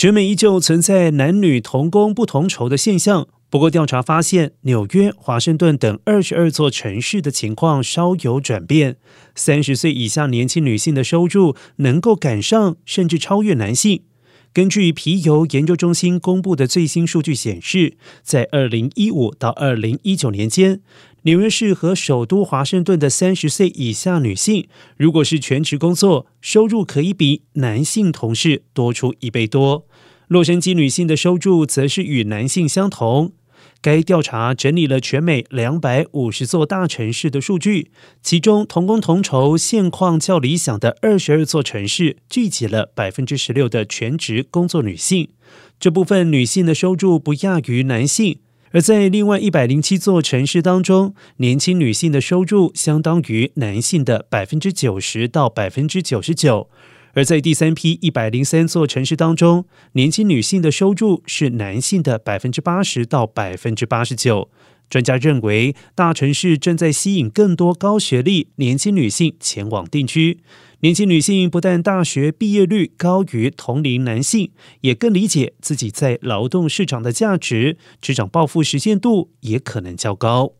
全美依旧存在男女同工不同酬的现象。不过，调查发现，纽约、华盛顿等二十二座城市的情况稍有转变。三十岁以下年轻女性的收入能够赶上甚至超越男性。根据皮尤研究中心公布的最新数据显示，在二零一五到二零一九年间，纽约市和首都华盛顿的三十岁以下女性，如果是全职工作，收入可以比男性同事多出一倍多。洛杉矶女性的收入则是与男性相同。该调查整理了全美两百五十座大城市的数据，其中同工同酬现况较理想的二十二座城市，聚集了百分之十六的全职工作女性。这部分女性的收入不亚于男性，而在另外一百零七座城市当中，年轻女性的收入相当于男性的百分之九十到百分之九十九。而在第三批一百零三座城市当中，年轻女性的收入是男性的百分之八十到百分之八十九。专家认为，大城市正在吸引更多高学历年轻女性前往定居。年轻女性不但大学毕业率高于同龄男性，也更理解自己在劳动市场的价值，职场抱负实现度也可能较高。